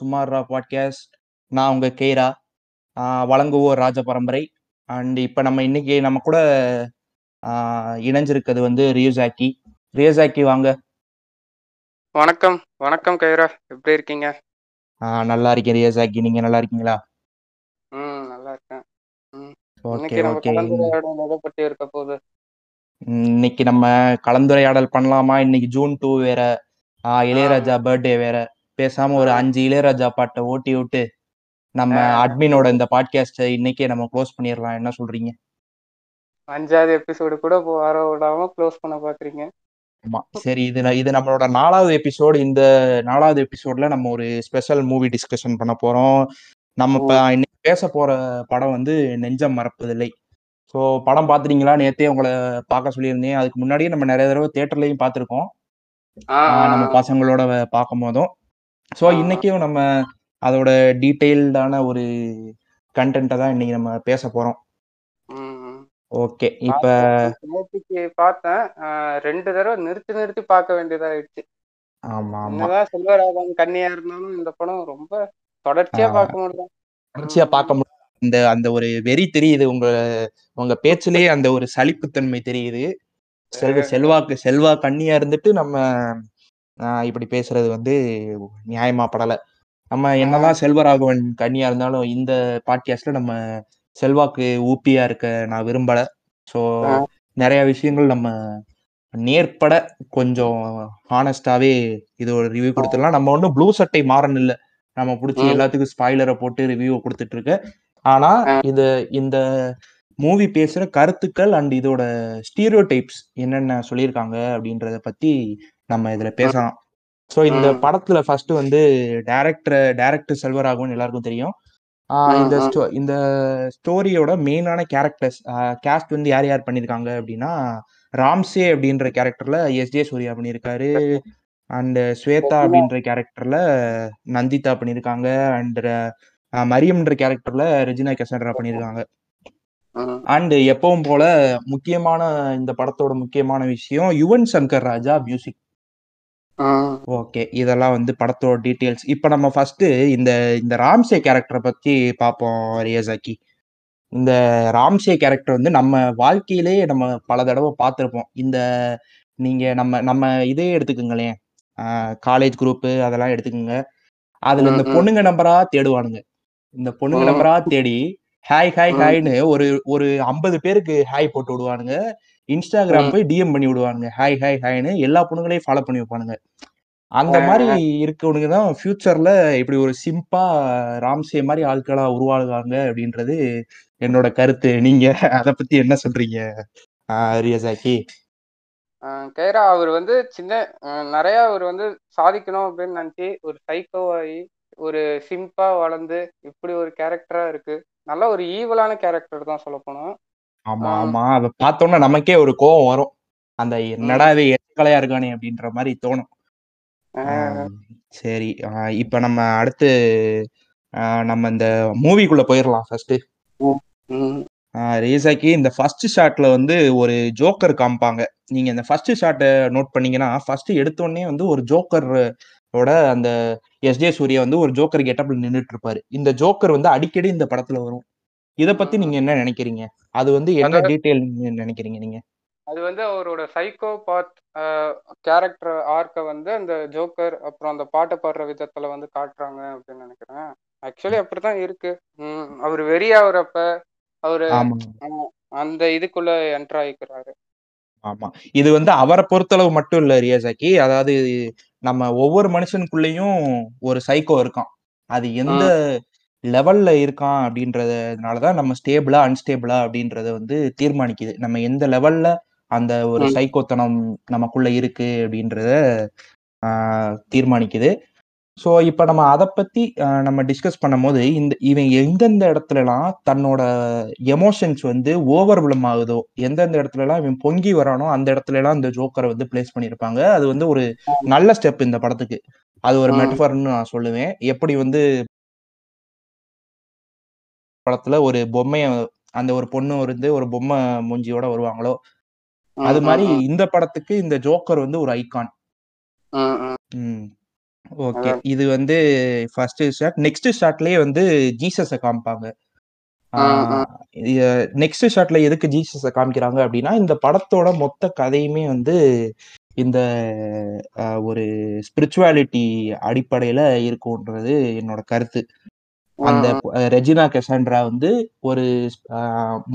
சுமாரா பாட்காஸ்ட் நான் உங்க கேரா ஆஹ் வழங்குவோர் ராஜ பரம்பரை. அண்ட் இப்போ நம்ம இன்னைக்கு நம்ம கூட இணைஞ்சிருக்கிறது வந்து ரியூசாக்கி ரியூசாக்கி வாங்க. வணக்கம். வணக்கம் கைரா எப்படி இருக்கீங்க? ஆஹ் நல்லா இருக்கேன் ரியூசாக்கி நீங்க நல்லா இருக்கீங்களா? ம் நல்லா இருக்கேன். Okay okay. இருக்க போகுது? இன்னைக்கு நம்ம கலந்துரையாடல் பண்ணலாமா? இன்னைக்கு ஜூன் டூ வேற. இளையராஜா பர்த்டே வேற. பேசாம ஒரு. அஞ்சு இளையராஜா பாட்டை ஓட்டி விட்டு நம்ம. அட்மினோட இந்த பாட்காஸ்ட்டை இன்னைக்கே நம்ம க்ளோஸ் பண்ணிடலாம். என்ன சொல்றீங்க? அஞ்சாவது எபிசோடு கூட வர விடாம க்ளோஸ் பண்ண பாக்குறீங்க. ஆமா. சரி இது இது நம்மளோட நாலாவது எபிசோடு இந்த நாலாவது எபிசோட்ல நம்ம ஒரு ஸ்பெஷல் மூவி டிஸ்கஷன் பண்ண போறோம். நம்ம இப்ப இன்னைக்கு பேச போற படம் வந்து நெஞ்சம் மறப்பதில்லை. ஸோ படம் பார்த்துட்டீங்களா? நேத்தே உங்களை பார்க்க சொல்லியிருந்தேன். அதுக்கு முன்னாடியே நம்ம நிறைய தடவை தேட்டர்லயும் பார்த்துருக்கோம். நம்ம பசங்களோட பார்க்கும் போதும் ஸோ. இன்னைக்கும் நம்ம அதோட டீட்டெயில்டான ஒரு கண்டென்ட்டை தான் இன்னைக்கு நம்ம பேச போறோம். ஓகே இப்ப நேத்திக்கு பார்த்தேன். ரெண்டு தடவை நிறுத்தி நிறுத்தி பார்க்க வேண்டியதாயிடுச்சு. ஆமா ஆமா. என்னதான் செல்வராகவன் கன்னியா இருந்தாலும் இந்த படம் ரொம்ப தொடர்ச்சியா. பார்க்க முடியல தொடர்ச்சியா பார்க்க முடியும். அந்த அந்த ஒரு வெறி தெரியுது. உங்க உங்க பேச்சிலேயே அந்த ஒரு சலிப்புத்தன்மை தெரியுது. செல்வ செல்வாக்கு செல்வா கண்ணியா இருந்துட்டு நம்ம இப்படி பேசுறது வந்து நியாயமா படல. நம்ம என்னதான் செல்வராகவன் கண்ணியா இருந்தாலும் இந்த பாட்காஸ்ட்ல நம்ம செல்வாக்கு ஊப்பியா இருக்க நான் விரும்பல. ஸோ. நிறைய விஷயங்கள் நம்ம நேர்பட கொஞ்சம் ஹானஸ்டாவே இது ஒரு ரிவ்யூ கொடுத்துடலாம். நம்ம ஒன்றும் ப்ளூ சட்டை மாறன் இல்லை. நம்ம பிடிச்சி. எல்லாத்துக்கும் ஸ்பாய்லரை போட்டு ரிவ்யூ கொடுத்துட்டு இருக்க ஆனா. இது இந்த மூவி பேசுற கருத்துக்கள் அண்ட் இதோட ஸ்டீரியோ டைப்ஸ் என்னென்ன சொல்லியிருக்காங்க அப்படின்றத பத்தி நம்ம இதுல பேசலாம். ஸோ இந்த. படத்துல ஃபர்ஸ்ட் வந்து டைரக்டர் டைரக்டர் செல்வராகவன் எல்லாருக்கும் தெரியும். இந்த ஸ்டோ இந்த ஸ்டோரியோட மெயினான கேரக்டர்ஸ் கேஸ்ட் வந்து யார் யார் பண்ணியிருக்காங்க அப்படின்னா ராம்சே அப்படின்ற கேரக்டர்ல எஸ் ஜே சூர்யா பண்ணியிருக்காரு அண்ட் ஸ்வேதா அப்படின்ற கேரக்டர்ல நந்திதா பண்ணியிருக்காங்க அண்ட் மரியம்ன்ற கேரக்டர்ல ரெஜினா கெசன்ட்ரா பண்ணியிருக்காங்க. அண்ட் எப்பவும் போல முக்கியமான இந்த படத்தோட முக்கியமான விஷயம் யுவன் சங்கர் ராஜா மியூசிக். ஓகே இதெல்லாம் வந்து படத்தோட டீட்டெயில்ஸ் இப்போ நம்ம ஃபர்ஸ்ட் இந்த இந்த ராம்சே கேரக்டரை பத்தி பார்ப்போம் ரியாசாக்கி இந்த ராம்சே கேரக்டர் வந்து நம்ம வாழ்க்கையிலே நம்ம பல தடவை பார்த்துருப்போம். இந்த நீங்க நம்ம நம்ம இதே எடுத்துக்கோங்களேன். காலேஜ் குரூப்பு அதெல்லாம் எடுத்துக்கோங்க. அதுல இந்த. பொண்ணுங்க நம்பரா தேடுவானுங்க. இந்த பொண்ணுங்க. நம்பரா தேடி ஹாய் ஹாய். ஹாய்னு ஒரு ஒரு ஐம்பது பேருக்கு ஹாய் போட்டு விடுவானுங்க. இன்ஸ்டாகிராம். போய் டிஎம் பண்ணி விடுவானுங்க. ஹாய் ஹாய் ஹாய்னு எல்லா பொண்ணுங்களையும் ஃபாலோ பண்ணி வைப்பானுங்க. அந்த. மாதிரி இருக்கவனுங்க தான் ஃபியூச்சர்ல இப்படி ஒரு சிம்பா ராம்சே மாதிரி ஆட்களா உருவாகுவாங்க அப்படின்றது என்னோட கருத்து. நீங்க அத பத்தி என்ன சொல்றீங்க ஆஹ் ரியாசாக்கி ஆஹ் கைரா அவர் வந்து சின்ன நிறைய அவர் வந்து சாதிக்கணும் அப்படின்னு நினைச்சு ஒரு சைக்கோவாகி ஒரு சிம்பா வளர்ந்து இப்படி ஒரு கேரக்டரா இருக்கு. நல்ல ஒரு ஈவலான கேரக்டர் தான் சொல்ல போனோம் ஆமா ஆமா. அத பார்த்தோம்னா நமக்கே ஒரு கோவம் வரும். அந்த என்னடா இது எச்சக்கலையா இருக்கானே அப்படின்ற மாதிரி தோணும். சரி. இப்ப நம்ம அடுத்து நம்ம இந்த மூவிக்குள்ள போயிடலாம் ஃபர்ஸ்ட் ரேசாக்கி இந்த ஃபர்ஸ்ட் ஷாட்ல வந்து ஒரு ஜோக்கர் காமிப்பாங்க. நீங்க இந்த ஃபர்ஸ்ட் ஷாட்டை நோட் பண்ணீங்கன்னா ஃபர்ஸ்ட் எடுத்தோடனே வந்து ஒரு ஜோக்கர் ஓட அந்த எஸ் ஜே சூர்யா வந்து ஒரு ஜோக்கர் கெட்டப்ல நின்றுட்டு இருப்பாரு. இந்த ஜோக்கர் வந்து அடிக்கடி இந்த படத்துல வரும். இத பத்தி நீங்க என்ன நினைக்கிறீங்க? அது வந்து என்ன டீட்டெயில் நினைக்கிறீங்க நீங்க? அது வந்து அவரோட சைக்கோ பாத் கேரக்டர் ஆர்க்கை வந்து அந்த ஜோக்கர் அப்புறம் அந்த பாட்டு பாடுற விதத்துல வந்து காட்டுறாங்க அப்படின்னு நினைக்கிறேன். ஆக்சுவலி அப்படிதான் இருக்கு. உம் அவர் வெறியாகிறப்ப அவரு ஆமா ஆஹ் அந்த இதுக்குள்ள என்டர் ஆயிக்கிறாரு ஆமா. இது வந்து அவரை பொறுத்தளவு மட்டும் இல்ல ரியாசாக்கி. அதாவது நம்ம ஒவ்வொரு மனுஷனுக்குள்ளேயும் ஒரு சைக்கோ இருக்கான். அது எந்த லெவல்ல இருக்கான் அப்படின்றதுனாலதான் நம்ம ஸ்டேபிளா அன்ஸ்டேபிளா அப்படின்றத வந்து தீர்மானிக்குது. நம்ம எந்த லெவல்ல அந்த ஒரு. சைக்கோத்தனம் நமக்குள்ள இருக்கு அப்படின்றத தீர்மானிக்குது. ஸோ இப்போ நம்ம அதை பத்தி நம்ம டிஸ்கஸ் பண்ணும்போது இந்த இவன் எந்தெந்த இடத்துலலாம் தன்னோட எமோஷன்ஸ் வந்து ஓவர்வலம் ஆகுதோ எந்தெந்த இடத்துலலாம் இவன் பொங்கி வரானோ அந்த இடத்துலலாம் இந்த ஜோக்கரை வந்து பிளேஸ் பண்ணியிருப்பாங்க அது வந்து ஒரு நல்ல ஸ்டெப் இந்த படத்துக்கு. அது ஒரு. மெட்டஃபர்னு நான் சொல்லுவேன். எப்படி வந்து படத்துல ஒரு பொம்மைய அந்த ஒரு பொண்ணு இருந்து ஒரு பொம்மை மூஞ்சியோட வருவாங்களோ? அது மாதிரி இந்த படத்துக்கு இந்த ஜோக்கர் வந்து ஒரு ஐகான் ஓகே. இது வந்து ஃபர்ஸ்ட் ஷாட் நெக்ஸ்ட் ஷாட்லயே வந்து ஜீசஸை காமிப்பாங்க. நெக்ஸ்ட் ஷாட்ல எதுக்கு ஜீசஸை காமிக்கிறாங்க அப்படின்னா இந்த படத்தோட மொத்த கதையுமே வந்து இந்த ஒரு ஸ்பிரிச்சுவாலிட்டி அடிப்படையில இருக்கும்ன்றது என்னோட கருத்து. அந்த ரெஜினா கெசாண்ட்ரா வந்து ஒரு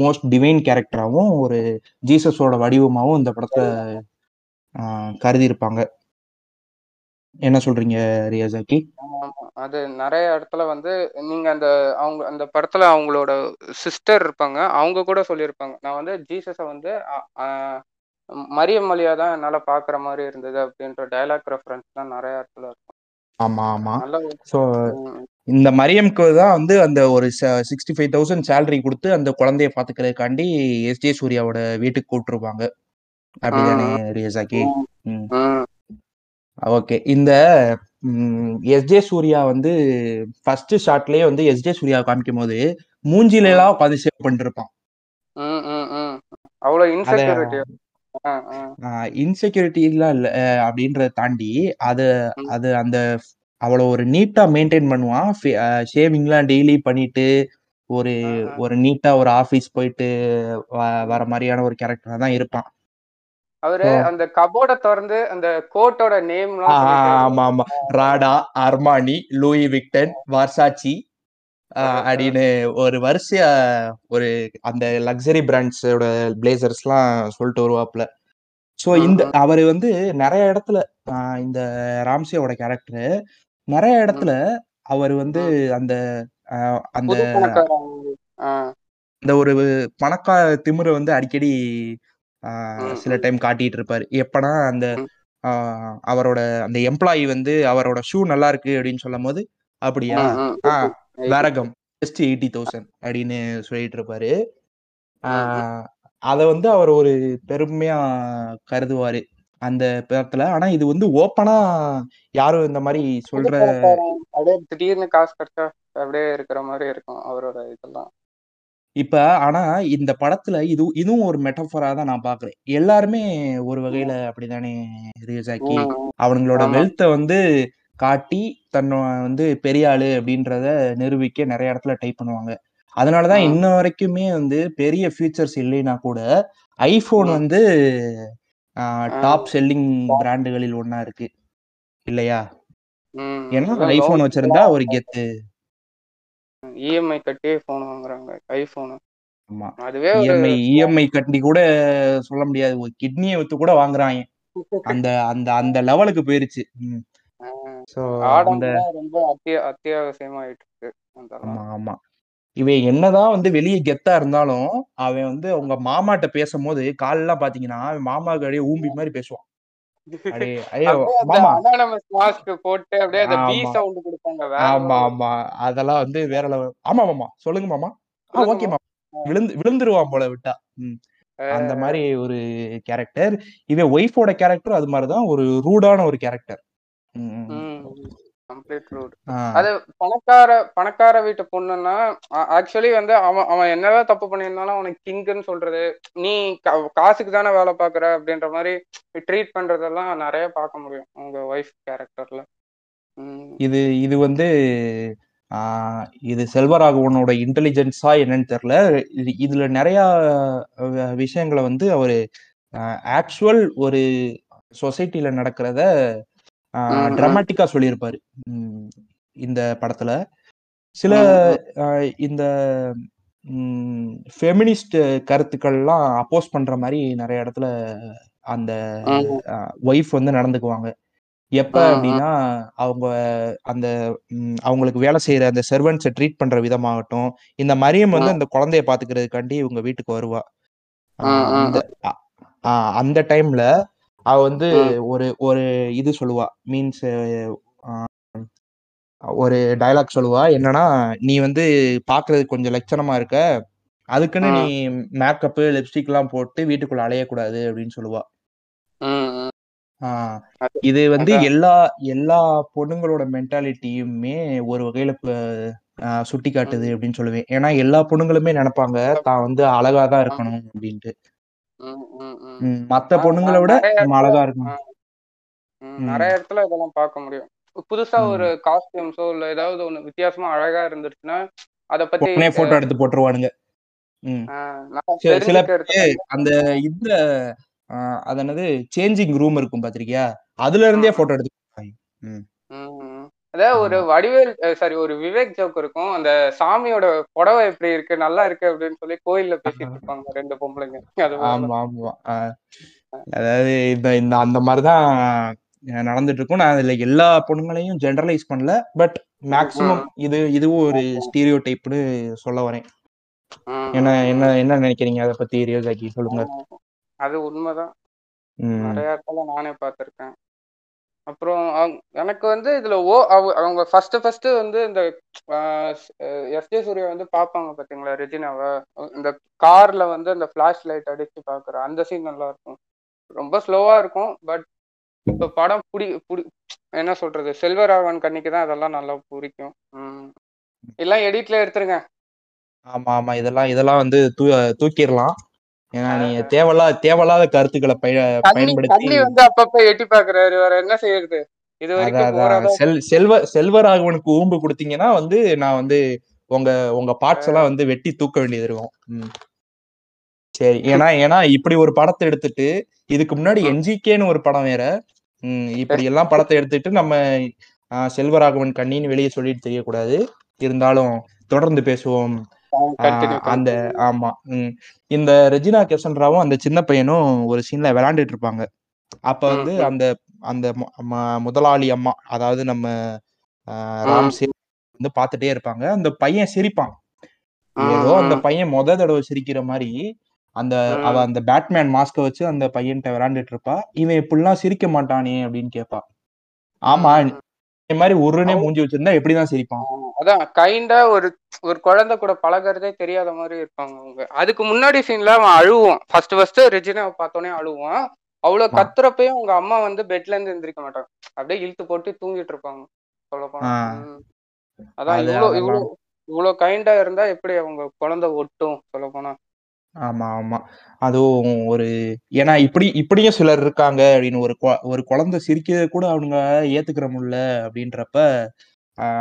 மோஸ்ட் டிவைன் கேரக்டராகவும் ஒரு ஜீசஸோட வடிவமாகவும் இந்த படத்தை கருதி இருப்பாங்க என்ன சொல்றீங்க ரியாசாக்கி. அது நிறைய இடத்துல வந்து நீங்க அந்த அவங்க அந்த படத்துல அவங்களோட சிஸ்டர் இருப்பாங்க அவங்க கூட சொல்லியிருப்பாங்க. நான் வந்து ஜீசஸை வந்து மரியம் மலியா தான் என்னால பாக்குற மாதிரி இருந்தது அப்படின்ற டைலாக் ரெஃபரன்ஸ் தான் நிறைய இடத்துல இருக்கும். ஆமா ஆமா. ஸோ இந்த மரியம்க்கு தான் வந்து அந்த ஒரு சிக்ஸ்டி ஃபைவ் தௌசண்ட் சேலரி கொடுத்து அந்த குழந்தைய பாத்துக்கிறதுக்காண்டி எஸ்ஜே சூர்யாவோட வீட்டுக்கு கூப்பிட்டுருப்பாங்க அப்படிதானே ரியாசாக்கி. ஓகே. இந்த எஸ்ஜே சூர்யா வந்து ஃபர்ஸ்ட் ஷாட்லயே வந்து எஸ்ஜே சூர்யா காமிக்கும் போது மூஞ்சில எல்லாம் உட்காந்து சேவ் ம். அவ்வளவு இன்செக்யூரிட்டி இன்செக்யூரிட்டிலாம் இல்ல அப்படின்றத தாண்டி அது. அது அந்த அவ்வளோ ஒரு நீட்டா மெயின்டைன் பண்ணுவான் ஷேவிங்லாம் டெய்லி பண்ணிட்டு ஒரு ஒரு நீட்டா ஒரு ஆபீஸ் போயிட்டு வர மாதிரியான ஒரு கேரக்டரா தான் இருப்பான். அவரு அந்த கபோர்ட திறந்து அந்த கோட்டோட நேம் ஆமா ஆமா. Prada Armani Louis Vuitton Versace அப்படின்னு ஒரு வரிசையா ஒரு அந்த லக்ஸரி பிராண்ட்ஸோட பிளேசர்ஸ்லாம் சொல்லிட்டு வருவாப்ல ஸோ இந்த அவர் வந்து நிறைய இடத்துல இந்த ராம்சேவோட கேரக்டர் நிறைய இடத்துல அவர் வந்து அந்த அந்த அந்த ஒரு பணக்கா திமிரை வந்து அடிக்கடி சில. டைம் காட்டிட்டு இருப்பாரு. எப்பனா அந்த அவரோட அந்த எம்ப்ளாயி வந்து அவரோட ஷூ நல்லா இருக்கு அப்படின்னு சொல்லும் போது அப்படியா வேரகம் ஜஸ்ட் எயிட்டி தௌசண்ட் அப்படின்னு சொல்லிட்டு இருப்பாரு அதை வந்து அவர் ஒரு பெருமையா கருதுவாரு அந்த படத்துல. ஆனா இது வந்து ஓப்பனா யாரும் இந்த மாதிரி சொல்ற அப்படியே திடீர்னு காசு கிடைச்சா அப்படியே இருக்கிற மாதிரி இருக்கும் அவரோட இதெல்லாம். இப்ப ஆனா இந்த படத்துல இது இதுவும் ஒரு மெட்டஃபரா தான் நான் பாக்குறேன். எல்லாருமே ஒரு வகையில அப்படிதானே ரியோசாக்கி ம், அவங்களோட. வெல்த்தை வந்து காட்டி தன்னை வந்து பெரிய ஆளு அப்படின்றத நிரூபிக்க நிறைய இடத்துல டைப் பண்ணுவாங்க. அதனாலதான். இன்ன வரைக்குமே வந்து பெரிய ஃபீச்சர்ஸ் இல்லைன்னா கூட ஐபோன். வந்து டாப். செல்லிங் பிராண்டுகளில் ஒண்ணா இருக்கு. இல்லையா. ஏன்னா ஐபோன் வச்சிருந்தா ஒரு கெத்து. இஎம்ஐ கட்டி போன் வாங்குறாங்க ஐபோன் ஆமா. அதுவே இஎம்ஐ இஎம்ஐ கட்டி கூட சொல்ல முடியாது. ஒரு கிட்னியை வித்து கூட வாங்குறாங்க அந்த அந்த அந்த லெவலுக்கு போயிருச்சு. ஆடம்பரம் ரொம்ப அத்திய அத்தியாவசியமாயிட்டு இருக்கு அதெல்லாம் ஆமா ஆமா. இவன் என்னதான் வந்து வெளியே கெத்தா இருந்தாலும் அவன் வந்து அவங்க மாமாட்ட பேசும்போது காலெல்லாம் பாத்தீங்கன்னா அவன் மாமாவுக்கு அப்படியே ஊம்பி மாதிரி பேசுவான். ஆமா. ஆமா அதெல்லாம் வந்து வேற லெவல் ஆமா மாமா. சொல்லுங்க மாமா. ஓகே மாமா. விழுந்து விழுந்துருவான் போல விட்டா. அந்த மாதிரி ஒரு கேரக்டர் இவன் ஒய்ஃபோட கேரக்டர் அது மாதிரிதான் ஒரு ரூடான ஒரு கேரக்டர் கம்ப்ளீட் ரூட் அது பணக்கார பணக்கார வீட்டு பொண்ணுன்னா ஆக்சுவலி வந்து அவன் அவன் என்னதான் தப்பு பண்ணியிருந்தாலும் அவனுக்கு கிங்குன்னு சொல்றது நீ காசுக்கு தானே வேலை பாக்குற அப்படின்ற மாதிரி ட்ரீட் பண்றதெல்லாம் நிறைய பார்க்க முடியும் உங்க ஒய்ஃப் கேரக்டர்ல இது இது வந்து இது செல்வராகவனோட இன்டெலிஜென்ஸா என்னன்னு தெரியல. இது இதுல நிறைய விஷயங்களை வந்து அவரு ஆக்சுவல் ஒரு சொசைட்டில நடக்கிறத. ட்ராமாட்டிக்கா சொல்லியிருப்பாரு. இந்த படத்துல. சில இந்த ஃபெமினிஸ்ட் கருத்துக்கள்லாம் அப்போஸ் பண்ற மாதிரி நிறைய இடத்துல அந்த ஒய்ஃப் வந்து நடந்துக்குவாங்க. எப்ப. அப்படின்னா அவங்க அந்த அவங்களுக்கு வேலை செய்யற அந்த செர்வன்ஸை ட்ரீட் பண்ற விதமாகட்டும் இந்த மரியம் வந்து அந்த குழந்தைய பாத்துக்கிறதுக்காண்டி இவங்க வீட்டுக்கு வருவா. அந்த டைம்ல அவ வந்து ஒரு ஒரு இது சொல்லுவா. மீன்ஸ் ஒரு டயலாக் சொல்லுவா. என்னன்னா நீ வந்து பாக்குறதுக்கு கொஞ்சம் லட்சணமா இருக்க. அதுக்குன்னு நீ மேக்கப்பு லிப்ஸ்டிக் எல்லாம் போட்டு வீட்டுக்குள்ள அலையக்கூடாது அப்படின்னு சொல்லுவா. இது வந்து. எல்லா எல்லா பொண்ணுங்களோட மென்டாலிட்டியுமே ஒரு வகையில சுட்டி காட்டுது அப்படின்னு சொல்லுவேன். ஏன்னா எல்லா பொண்ணுங்களுமே நினைப்பாங்க தான் வந்து அழகா தான் இருக்கணும் அப்படின்ட்டு. மத்த பொண்ணுங்களை விட நம்ம அழகா இருக்கணும் ம், நிறைய இடத்துல இதெல்லாம் பார்க்க முடியும். புதுசா. ஒரு காஸ்டியூம்ஸோ இல்ல ஏதாவது ஒண்ணு வித்தியாசமா அழகா இருந்துச்சுன்னா அத பத்தி போட்டோ எடுத்து போட்டுருவானுங்க. சில அந்த இந்த ஆஹ் அது என்னது சேஞ்சிங் ரூம் இருக்கும் பாத்திருக்கியா? அதுல இருந்தே போட்டோ எடுத்து. அதாவது ஒரு வடிவேல் சாரி ஒரு விவேக் ஜோக் இருக்கும். அந்த சாமியோட புடவை எப்படி இருக்கு நல்லா இருக்கு அப்படின்னு சொல்லி கோயில்ல பேசிட்டு இருப்பாங்க ரெண்டு பொம்பளைங்க. ஆமா ஆமா. அதாவது இந்த இந்த அந்த மாதிரிதான் நடந்துட்டு இருக்கும். நான் இதுல எல்லா பொண்ணுங்களையும் ஜெனரலைஸ் பண்ணல. பட் மேக்சிமம் இது இதுவும் ஒரு ஸ்டீரியோ டைப்னு சொல்ல வரேன். என்ன என்ன. என்ன நினைக்கிறீங்க? அதை பத்தி ரியோஜாக்கி சொல்லுங்க. அது உண்மைதான். நிறைய இடத்துல நானே பார்த்திருக்கேன். அப்புறம் அவங்க- எனக்கு வந்து இதுல ஓ அவங்க அவங்க ஃபர்ஸ்ட் ஃபர்ஸ்ட் வந்து இந்த எஸ் ஜே சூர்யா வந்து பார்ப்பாங்க பாத்தீங்களா ரெஜினாவை? இந்த கார்ல வந்து அந்த ஃபிளாஷ் லைட் அடிச்சு பாக்குற அந்த சீன் நல்லா இருக்கும். ரொம்ப ஸ்லோவா இருக்கும் பட் இப்ப படம் புடி புடி என்ன சொல்றது செல்வராகவன் கண்ணிக்கு தான் அதெல்லாம் நல்லா பிடிக்கும். எல்லாம் எடிட்ல எடுத்துருங்க. ஆமா ஆமா இதெல்லாம் இதெல்லாம் வந்து தூ தூக்கிடலாம். ஏன்னா நீங்க தேவையில்லாத தேவையில்லாத கருத்துக்களை பய பயன்படுத்தி வந்து அப்பப்ப எட்டி பாக்குறாரு. வேற என்ன செய்யறது? இது வரைக்கும் செல்வ செல்வராகவனுக்கு ஊம்பு கொடுத்தீங்கன்னா வந்து நான் வந்து உங்க உங்க பார்ட்ஸ் எல்லாம் வந்து வெட்டி தூக்க வேண்டியது இருக்கும். சரி. ஏன்னா ஏன்னா இப்படி ஒரு படத்தை எடுத்துட்டு இதுக்கு முன்னாடி என்ஜிகேன்னு ஒரு படம் வேற. ம், இப்படி எல்லாம் படத்தை எடுத்துட்டு நம்ம செல்வராகவன் கண்ணின்னு வெளியே சொல்லிட்டு தெரியக்கூடாது. இருந்தாலும் தொடர்ந்து பேசுவோம். அந்த ஆமா. இந்த ரெஜினா கெசன்ராவும் அந்த சின்ன பையனும் ஒரு சீன்ல விளையாண்டுட்டு இருப்பாங்க. அப்ப வந்து. அந்த அந்த முதலாளி அம்மா அதாவது நம்ம ராம் வந்து பார்த்துட்டே இருப்பாங்க. அந்த பையன் சிரிப்பான். ஏதோ அந்த பையன் முத தடவை சிரிக்கிற மாதிரி அந்த அவ அந்த பேட்மேன் மாஸ்க வச்சு அந்த பையன்கிட்ட விளையாண்டுட்டு இருப்பா. இவன் இப்படிலாம் சிரிக்க மாட்டானே அப்படின்னு கேட்பா. ஆமா இந்த மாதிரி உருனே மூஞ்சி வச்சிருந்தா எப்படிதான் சிரிப்பான்? அதான் கைண்டா ஒரு ஒரு குழந்தை கூட பழகுறதே தெரியாத மாதிரி இருப்பாங்க அவங்க. அதுக்கு முன்னாடி சீன்ல அவன் அழுவான். ஃபர்ஸ்ட் ஃபர்ஸ்ட் ரெஜினாவை பார்த்தோன்னே அழுவான். அவ்வளவு. கத்துறப்பயும் அவங்க அம்மா வந்து பெட்ல இருந்து எந்திரிக்க மாட்டாங்க. அப்படியே இழுத்து போட்டு தூங்கிட்டு இருப்பாங்க. சொல்லப்போனா. ஆ. ம். அதான் அது இவ்வளோ இவ்வளோ இவ்வளோ கைண்டா இருந்தா எப்படி அவங்க குழந்தை ஒட்டும்? சொல்லப்போனா. ஆமா ஆமா. அதுவும் ஒரு ஏன்னா இப்படி இப்படியும் சிலர் இருக்காங்க அப்படின்னு ஒரு ஒரு குழந்தை சிரிக்கிறத கூட அவங்க ஏத்துக்கிற முடியல அப்படின்றப்ப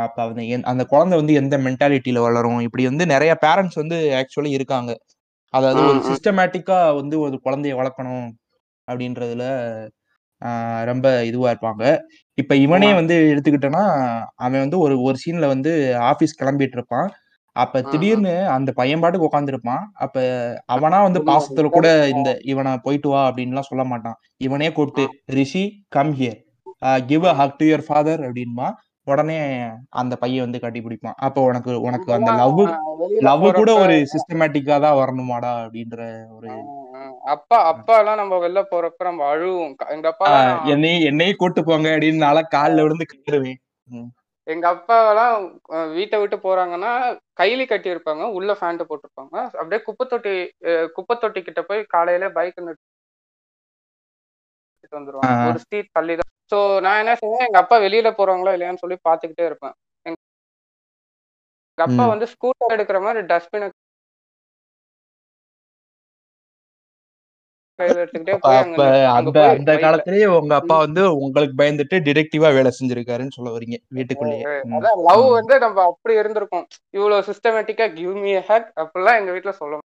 அப்ப அந்த அந்த குழந்தை வந்து எந்த மென்டாலிட்டியில வளரும்? இப்படி வந்து நிறைய பேரண்ட்ஸ் வந்து ஆக்சுவலி இருக்காங்க. அதாவது ஒரு. சிஸ்டமேட்டிக்கா வந்து ஒரு குழந்தைய வளர்க்கணும் அப்படின்றதுல ரொம்ப இதுவா இருப்பாங்க. இப்ப இவனே வந்து எடுத்துக்கிட்டோன்னா அவன் வந்து ஒரு ஒரு சீன்ல வந்து ஆபீஸ் கிளம்பிட்டு இருப்பான். அப்ப. திடீர்னு அந்த பையன் பாட்டுக்கு உட்காந்துருப்பான் அப்ப அவனா வந்து. பாசத்துல கூட இந்த இவனை போயிட்டு வா அப்படின்லாம் சொல்ல மாட்டான். இவனே கூப்பிட்டு Rishi come here give a hug to your father அப்படின்பா உடனே அந்த பையன் வந்து கட்டி பிடிப்பான். அப்போ உனக்கு உனக்கு அந்த லவ் லவ் கூட ஒரு சிஸ்டமேட்டிக்கா தான் வரணுமாடா அப்படின்ற ஒரு. அப்பா அப்பா எல்லாம் நம்ம வெளில போறப்ப நம்ம அழுவோம். எங்க அப்பா ஆஹ் என்னையும் என்னையும் கூட்டு போங்க அப்படின்னு நாளா காலில் விழுந்து கேடுவேன் எங்க அப்பா எல்லாம் அஹ், வீட்டை விட்டு போறாங்கன்னா கைலி கட்டி இருப்பாங்க உள்ள ஃபேண்ட் போட்டிருப்பாங்க. அப்படியே குப்பை தொட்டி குப்பை தொட்டி கிட்ட போய் காலையில பைக் நிறுத்திட்டு வந்துருவாங்க. ஒரு ஸ்ட்ரீட் தள்ளி தான் ஸோ நான் என்ன செய்வேன்? எங்க அப்பா வெளியில போறாங்களா இல்லையான்னு சொல்லி பார்த்துக்கிட்டே இருப்பேன். எங்க அப்பா. வந்து ஸ்கூட்டர் எடுக்கிற மாதிரி டஸ்ட்பின் அந்த காலத்திலேயே உங்க அப்பா வந்து உங்களுக்கு பயந்துட்டு டிடெக்டிவா வேலை செஞ்சிருக்காருன்னு சொல்ல வரீங்க வீட்டுக்குள்ளேயே. லவ். வந்து நம்ம அப்படி இருந்திருக்கோம். இவ்வளவு சிஸ்டமேட்டிக்கா கிவ் மீ ஹேக் அப்படிலாம் எங்க வீட்ல சொல்ல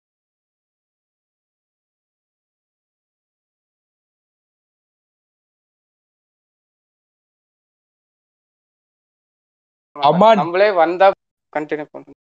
நம்மளே வந்தா கண்டினியூ பண்ணுங்க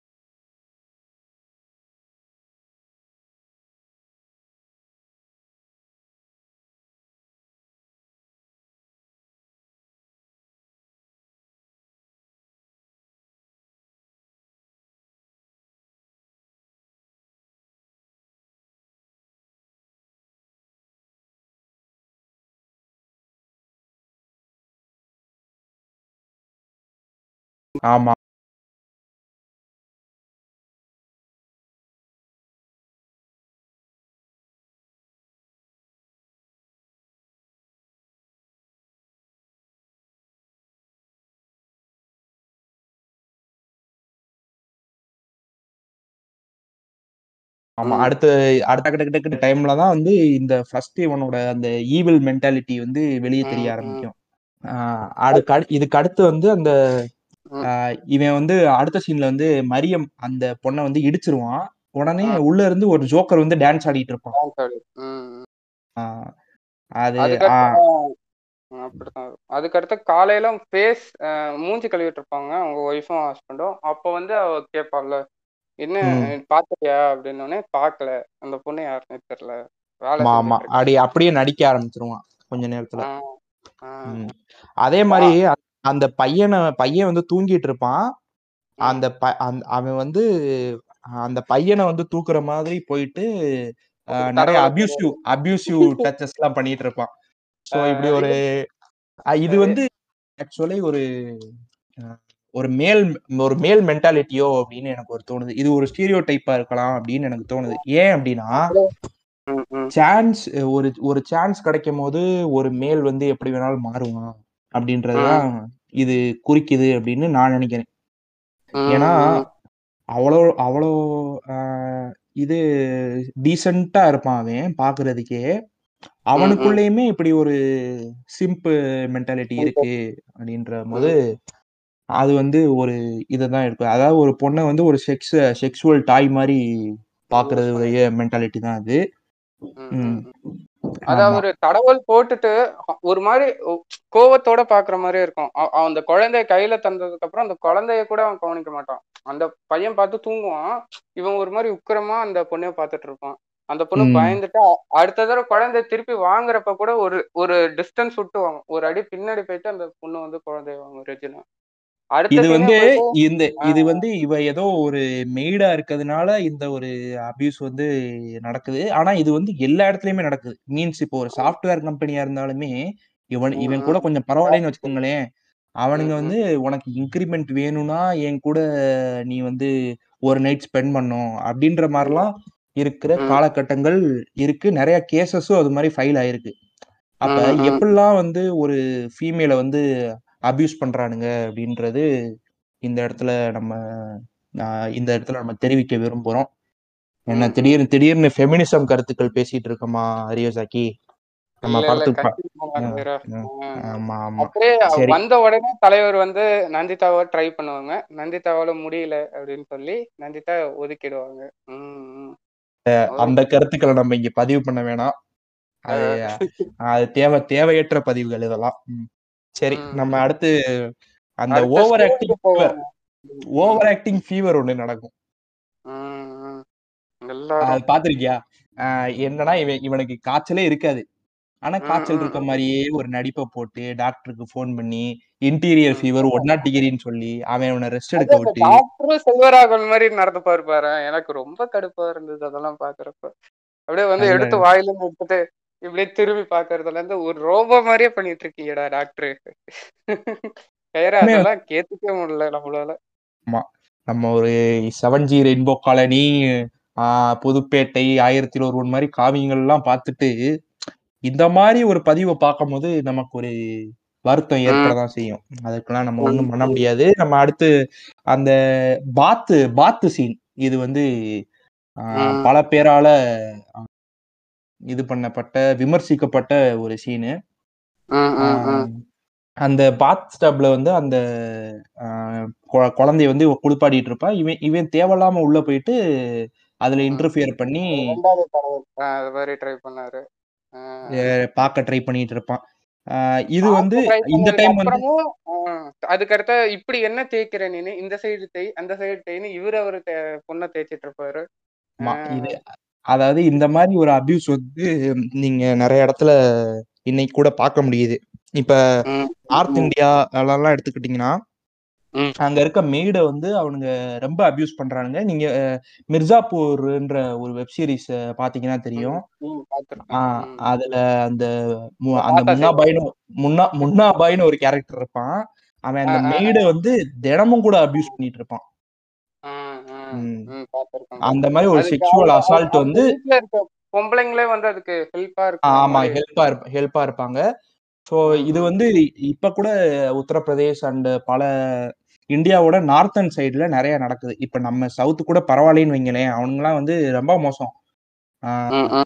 ஆமா ஆமா ம். அடுத்த அடுத்த கிட்ட கிட்ட டைம்ல தான் வந்து இந்த ஃபர்ஸ்ட் இவனோட அந்த ஈவில் மென்டாலிட்டி வந்து வெளியே தெரிய ம், ம். ஆரம்பிக்கும் அதுக்கு அடு- இதுக்கு அடுத்து வந்து அந்த இவன் வந்து அடுத்த சீன்ல வந்து மரியம் அந்த பொண்ணை வந்து இடிச்சிருவான். உடனே. உள்ள இருந்து ஒரு ஜோக்கர் வந்து டான்ஸ் ஆடிட்டு இருப்பான். அது அதுக்கடுத்து காலையில ஃபேஸ் மூஞ்சி கழுவிட்டு இருப்பாங்க. அவங்க ஒய்ஃபும் ஹஸ்பண்டும் அப்போ வந்து அவ கேட்பாள்ல என்ன ம். பாத்துட்டியா அப்படின்னோடனே பார்க்கல. அந்த பொண்ணு யாருன்னே தெரியல. ஆமா அப்படி அப்படியே நடிக்க ஆரம்பிச்சிருவான் கொஞ்ச நேரத்துல. அதே மாதிரி அந்த பையனை பையன் வந்து தூங்கிட்டு இருப்பான். அந்த ப- அவன் வந்து அந்த பையனை வந்து தூக்குற மாதிரி போயிட்டு நிறைய அபியூசிவ் அபியூசிவ் டச்சஸ் எல்லாம் பண்ணிட்டு இருப்பான். ஸோ இப்படி ஒரு இது வந்து ஆக்சுவலி ஒரு ஒரு மேல் ஒரு மேல் மென்டாலிட்டியோ அப்படின்னு எனக்கு ஒரு தோணுது. இது ஒரு ஸ்டீரியோ டைப்பா இருக்கலாம் அப்படின்னு எனக்கு தோணுது. ஏன் அப்படின்னா சான்ஸ் ஒரு ஒரு சான்ஸ் கிடைக்கும் போது ஒரு மேல் வந்து எப்படி வேணாலும் மாறுவான். அப்படின்றதுதான் இது குறிக்குது அப்படின்னு நான் நினைக்கிறேன். ஏன்னா அவ்வளோ அவ்வளோ இது டீசெண்டா இருப்பான் அவன் பாக்குறதுக்கே. அவனுக்குள்ளேயுமே இப்படி ஒரு சிம்பு மென்டாலிட்டி இருக்கு அப்படின்ற போது அது வந்து ஒரு இதுதான் இருக்கு. அதாவது ஒரு பொண்ணை வந்து ஒரு செக்ஸ் செக்ஸுவல் டாய் மாதிரி பாக்குறதுடைய மென்டாலிட்டி தான் அது. ஆமா. ஒரு தடவல் போட்டுட்டு ஒரு மாதிரி கோவத்தோட பாக்குற மாதிரி இருக்கும். அந்த குழந்தைய கையில தந்ததுக்கு அப்புறம் அந்த குழந்தைய கூட அவன் கவனிக்க மாட்டான். அந்த பையன் பார்த்து தூங்குவான். இவன் ஒரு மாதிரி உக்கிரமா அந்த பொண்ணைய பார்த்துட்டு இருப்பான். அந்த பொண்ணு. பயந்துட்டு அடுத்த தடவை குழந்தைய திருப்பி வாங்குறப்ப கூட ஒரு ஒரு டிஸ்டன்ஸ் விட்டு வாங்கும் ஒரு அடி பின்னாடி போயிட்டு அந்த பொண்ணு வந்து குழந்தைய வாங்கும் ரெஜினா. இது வந்து இந்த இது வந்து இவ ஏதோ ஒரு மெய்டா இருக்கிறதுனால இந்த ஒரு அபியூஸ் வந்து நடக்குது. ஆனா இது வந்து எல்லா இடத்துலயுமே நடக்குது. மீன்ஸ் இப்போ ஒரு சாஃப்ட்வேர் கம்பெனியா இருந்தாலுமே இவன் இவன் கூட கொஞ்சம் பரவாயில்லைன்னு வச்சுக்கோங்களேன். அவனுங்க. வந்து உனக்கு இன்கிரிமெண்ட் வேணும்னா என் கூட நீ வந்து ஒரு நைட் ஸ்பெண்ட் பண்ணும். அப்படின்ற மாதிரிலாம் இருக்கிற. காலகட்டங்கள் இருக்கு. நிறைய கேசஸும் அது மாதிரி ஃபைல் ஆயிருக்கு. அப்ப. எப்படிலாம் வந்து ஒரு ஃபீமேலை வந்து அபியூஸ் பண்றானுங்க அப்படின்றது இந்த இடத்துல நம்ம இந்த இடத்துல நம்ம தெரிவிக்க விரும்புறோம். என்ன. திடீர்னு திடீர்னு ஃபெமினிசம் கருத்துக்கள் பேசிட்டு இருக்கோமா அரியோசாக்கி நம்ம படத்துக்கு வந்த உடனே தலைவர் வந்து நந்திதாவை ட்ரை பண்ணுவாங்க. நந்திதாவால முடியல அப்படின்னு சொல்லி நந்திதா ஒதுக்கிடுவாங்க. அந்த கருத்துக்களை நம்ம இங்க பதிவு பண்ண வேணாம். அது தேவை தேவையற்ற பதிவுகள் இதெல்லாம். சரி. நம்ம அடுத்து அந்த over acting. Over acting fever ஒண்ணு நடக்கும். அது பாத்திருக்கியா ஆஹ் என்னன்னா இவன் இவனுக்கு காய்ச்சலே இருக்காது. ஆனா காய்ச்சல் இருக்க மாதிரியே ஒரு நடிப்பை போட்டு டாக்டருக்கு ஃபோன் பண்ணி இன்டீரியர் ஃபீவர் ஒன் நாட் டிகிரின்னு சொல்லி அவன் அவனை ரெஸ்ட் எடுக்க விட்டு டாக்டரும் செல்வராகவன் மாதிரி நடந்துப்பாரு பாரு எனக்கு ரொம்ப கடுப்பா இருந்தது அதெல்லாம் பாக்குறப்ப அப்படியே வந்து எடுத்து வாயில எடுத்துட்டு இப்படியே திரும்பி பாக்குறதுல இருந்து ஒரு ரோபோ மாதிரியே பண்ணிட்டு இருக்கீங்கடா டாக்டர் வேற அதெல்லாம் கேத்துக்கவே முடியல நம்மளால. நம்ம ஒரு seven G rainbow colony Pudhupettai Aayirathil Oruvan மாதிரி காவியங்கள் எல்லாம் பார்த்துட்டு இந்த மாதிரி ஒரு பதிவை பார்க்கும்போது நமக்கு ஒரு வருத்தம் ஏற்படதான் செய்யும். அதுக்கெல்லாம் நம்ம ஒண்ணும் பண்ண. முடியாது. நம்ம அடுத்து அந்த பாத்து பாத்து சீன் இது வந்து பல பேரால இது பண்ணப்பட்ட விமர்சிக்கப்பட்ட ஒரு சீனு. அந்த பாத் ஸ்டப்ல வந்து அந்த குழந்தைய வந்து இவ குளிப்பாட்டிட்டு இருப்பா இவன் இவன் தேவையில்லாம உள்ள போயிட்டு அதுல. இன்டர்ஃபியர் பண்ணி ட்ரை பண்ணாரு. பார்க்க ட்ரை பண்ணிட்டு இருப்பான். இது வந்து இந்த டைம் வந்து அதுக்கடுத்த இப்படி என்ன தேய்க்கிற நீனு? இந்த சைடு தேய் அந்த சைடு தேய்னு இவரு அவரு பொண்ணை தேய்ச்சிட்டு இருப்பாரு. இது அதாவது இந்த மாதிரி ஒரு அபியூஸ் வந்து நீங்க நிறைய இடத்துல இன்னைக்கு கூட பார்க்க முடியுது. இப்ப நார்த் இந்தியா அதெல்லாம் எடுத்துக்கிட்டீங்கன்னா. அங்க இருக்க மெய்டை வந்து அவனுங்க ரொம்ப அபியூஸ் பண்றானுங்க. நீங்க மிர்சாப்பூர்ன்ற ஒரு வெப் சீரிஸ் பாத்தீங்கன்னா தெரியும். ஆஹ். அதுல அந்த அந்த முன்னா சைடு பாய்னு முன்னா முன்னா பாய்னு ஒரு கேரக்டர் இருப்பான். அவன் அந்த மெய்டை வந்து தினமும் கூட அபியூஸ் பண்ணிட்டு இருப்பான். அந்த மாதிரி ஒரு செக்ஷுவல் அசால்ட் வந்து பொம்பளைங்களே வந்து அதுக்கு ஹெல்ப்பா ஆ, இருக்கு ஆமா ஹெல்ப்பா ஹெல்ப்பா இருப்பாங்க. ஸோ இது வந்து இப்ப கூட உத்தரப்பிரதேஷ் அண்ட் பல இந்தியாவோட நார்த்தன் சைடுல நிறைய நடக்குது. இப்ப நம்ம சவுத் கூட பரவாயில்லைன்னு வைங்களேன் அவனுங்கலாம் வந்து ரொம்ப மோசம்.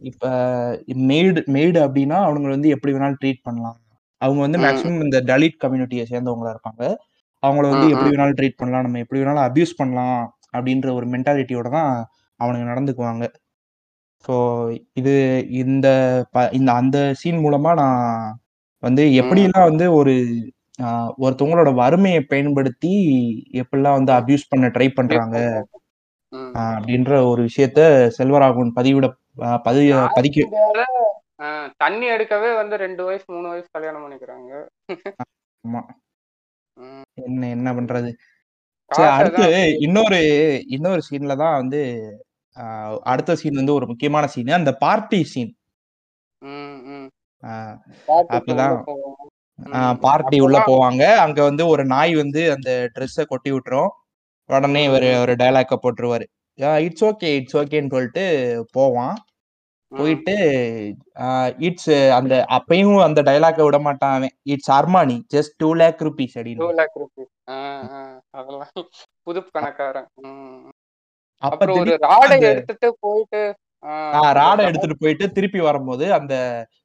இப்ப மெய்டு மெய்டு அப்படின்னா அவனுங்க வந்து எப்படி வேணாலும் ட்ரீட் பண்ணலாம். அவங்க வந்து. மேக்ஸிமம் இந்த தலித் கம்யூனிட்டியை சேர்ந்தவங்களா இருப்பாங்க. அவங்கள வந்து எப்படி. வேணாலும் ட்ரீட் பண்ணலாம். நம்ம எப்படி வேணாலும் அபியூஸ் பண்ணலாம். அப்படின்ற ஒரு மென்டாலிட்டியோட தான் அவனுங்க நடந்துக்குவாங்க ஸோ இது இந்த ப- இந்த அந்த சீன் மூலமா நான் வந்து. எப்படிலாம் வந்து ஒரு ஒருத்தவங்களோட வறுமையை பயன்படுத்தி எப்படிலாம் வந்து. அபியூஸ் பண்ண ட்ரை பண்றாங்க அப்படின்ற ஒரு விஷயத்த செல்வராகவன் பதிவிட பதி பதிக்க தண்ணி எடுக்கவே வந்து ரெண்டு வயசு மூணு வயசு கல்யாணம் பண்ணிக்கிறாங்க ஆமா. என்ன என்ன பண்றது சரி அடுத்து இன்னொரு இன்னொரு சீன்ல தான் வந்து அடுத்த சீன் வந்து ஒரு முக்கியமான சீன் அந்த பார்ட்டி சீன் அப்பதான். பார்ட்டி உள்ள போவாங்க. அங்க வந்து ஒரு நாய் வந்து அந்த ட்ரெஸ்ஸை கொட்டி விட்டுரும். உடனே இவர் ஒரு டைலாக்க போட்டுருவாரு. இட்ஸ் ஓகே இட்ஸ் ஓகேன்னு சொல்லிட்டு போவான். போயிட்டு இட்ஸ் அந்த அப்பயும் அந்த டைலாக்க விட மாட்டான் அவன். It's Armani just two lakh rupees two அப்படின்னு லேக் ருபீஸ் அதெல்லாம் புது. அப்ப அப்புறம் ஒரு ராடை எடுத்துட்டு போயிட்டு ராடை எடுத்துட்டு போயிட்டு திருப்பி வரும்போது அந்த